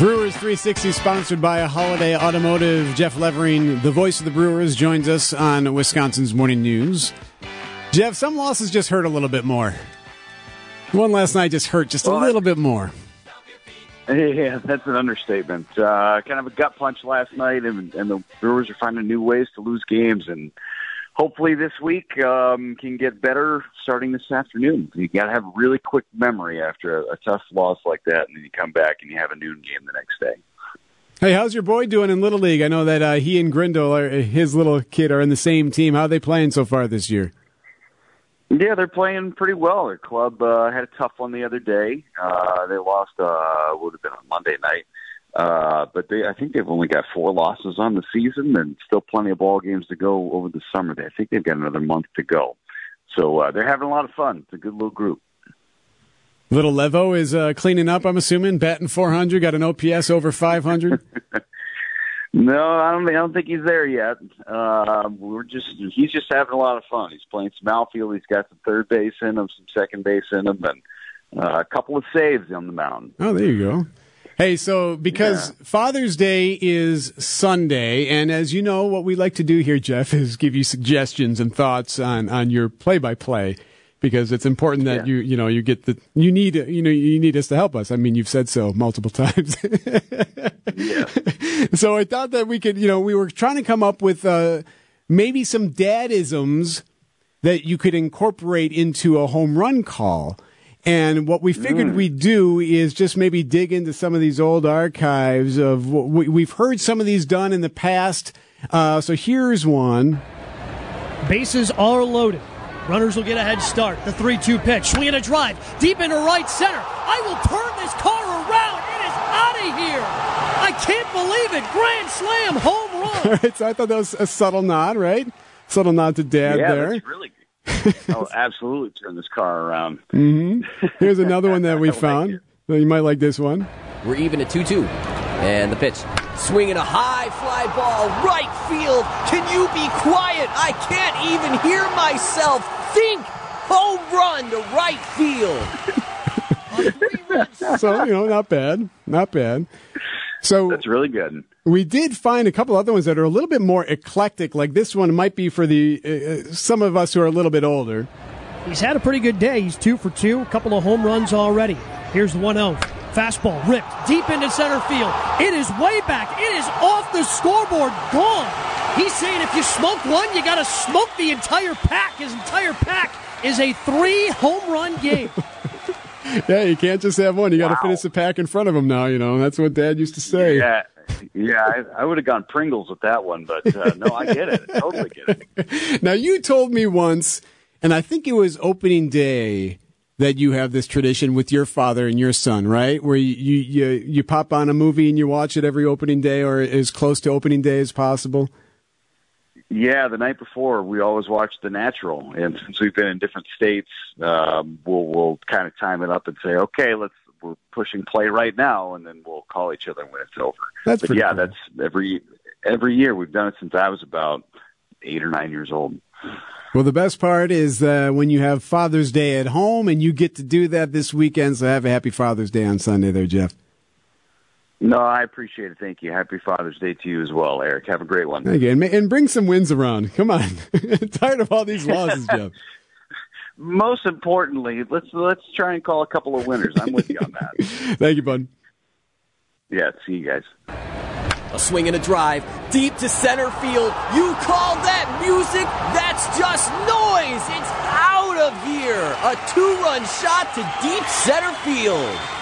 Brewers 360 sponsored by Holiday Automotive. Jeff Levering, the voice of the Brewers, joins us on Wisconsin's Morning News. Jeff, some losses just hurt a little bit more. One last night just hurt just a Well, little bit more. Yeah, that's an understatement. Uh, kind of a gut punch last night, and, and the Brewers are finding new ways to lose games, and hopefully this week um, can get better starting this afternoon. You got to have a really quick memory after a, a tough loss like that, and then you come back and you have a noon game the next day. Hey, how's your boy doing in Little League? I know that uh, he and Grindle, are, his little kid, are in the same team. How are they playing so far this year? Yeah, they're playing pretty well. Their club uh, had a tough one the other day. Uh, they lost. Uh, would have been on Monday night, uh, but they. I think they've only got four losses on the season, and still plenty of ball games to go over the summer. I think they've got another month to go. So uh, they're having a lot of fun. It's a good little group. Little Levo is uh, cleaning up, I'm assuming, batting 400, got an OPS over 500. No, I don't. I don't think he's there yet. Uh, we're just. He's just having a lot of fun. He's playing some outfield. He's got some third base in him, some second base in him, and uh, a couple of saves on the mound. Oh, there you go. Hey, so because Yeah. Father's Day is Sunday, and as you know, what we like to do here, Jeff, is give you suggestions and thoughts on on your play by play. Because it's important that Yeah. you you know you get the you need you know you need us to help us. I mean you've said so multiple times. Yeah. so I thought that we could you know we were trying to come up with uh, maybe some dadisms that you could incorporate into a home run call. And what we figured we'd do is just maybe dig into some of these old archives of what we, we've heard some of these done in the past. Uh, so here's one. Bases are loaded. Runners will get a head start. The 3 2 pitch. Swinging a drive. Deep into right center. I will turn this car around. It is out of here. I can't believe it. Grand slam, home run. right, so I thought that was a subtle nod, right? Subtle nod to dad yeah, there. that's really. oh, absolutely! Turn this car around. Mm-hmm. Here's another one that we I like found. it. You might like this one. We're even at 2 2. And the pitch. Swinging a high fly ball, right field. Can you be quiet? I can't even hear myself think. Home run to right field. So, you know, not bad. Not bad. So That's really good. we did find a couple other ones that are a little bit more eclectic. Like this one might be for the uh, uh, some of us who are a little bit older. He's had a pretty good day. He's two for two. A couple of home runs already. Here's the 1 0. Fastball ripped deep into center field. It is way back. It is off the scoreboard. Gone. He's saying if you smoke one, you got to smoke the entire pack. His entire pack is a three home run game. Yeah, you can't just have one. You got to finish the pack in front of them now. You know that's what Dad used to say. Yeah, yeah. I, I would have gone Pringles with that one, but uh, no, I get it. I totally get it. Now you told me once, and I think it was opening day that you have this tradition with your father and your son, right? Where you you you, you pop on a movie and you watch it every opening day, or as close to opening day as possible. Yeah, the night before we always watch The Natural, and since we've been in different states, um, we'll we'll kind of time it up and say, okay, let's we're pushing play right now, and then we'll call each other when it's over. That's but yeah, cool. that's every every year we've done it since I was about eight or nine years old. Well, the best part is uh, when you have Father's Day at home, and you get to do that this weekend. So have a happy Father's Day on Sunday, there, Jeff. No, I appreciate it. Thank you. Happy Father's Day to you as well, Eric. Have a great one. Thank you, and, and bring some wins around. Come on, tired of all these losses, Jeff. Most importantly, let's let's try and call a couple of winners. I'm with you on that. Thank you, bud. Yeah, see you guys. A swing and a drive deep to center field. You call that music? That's just noise. It's out of here. A two run shot to deep center field.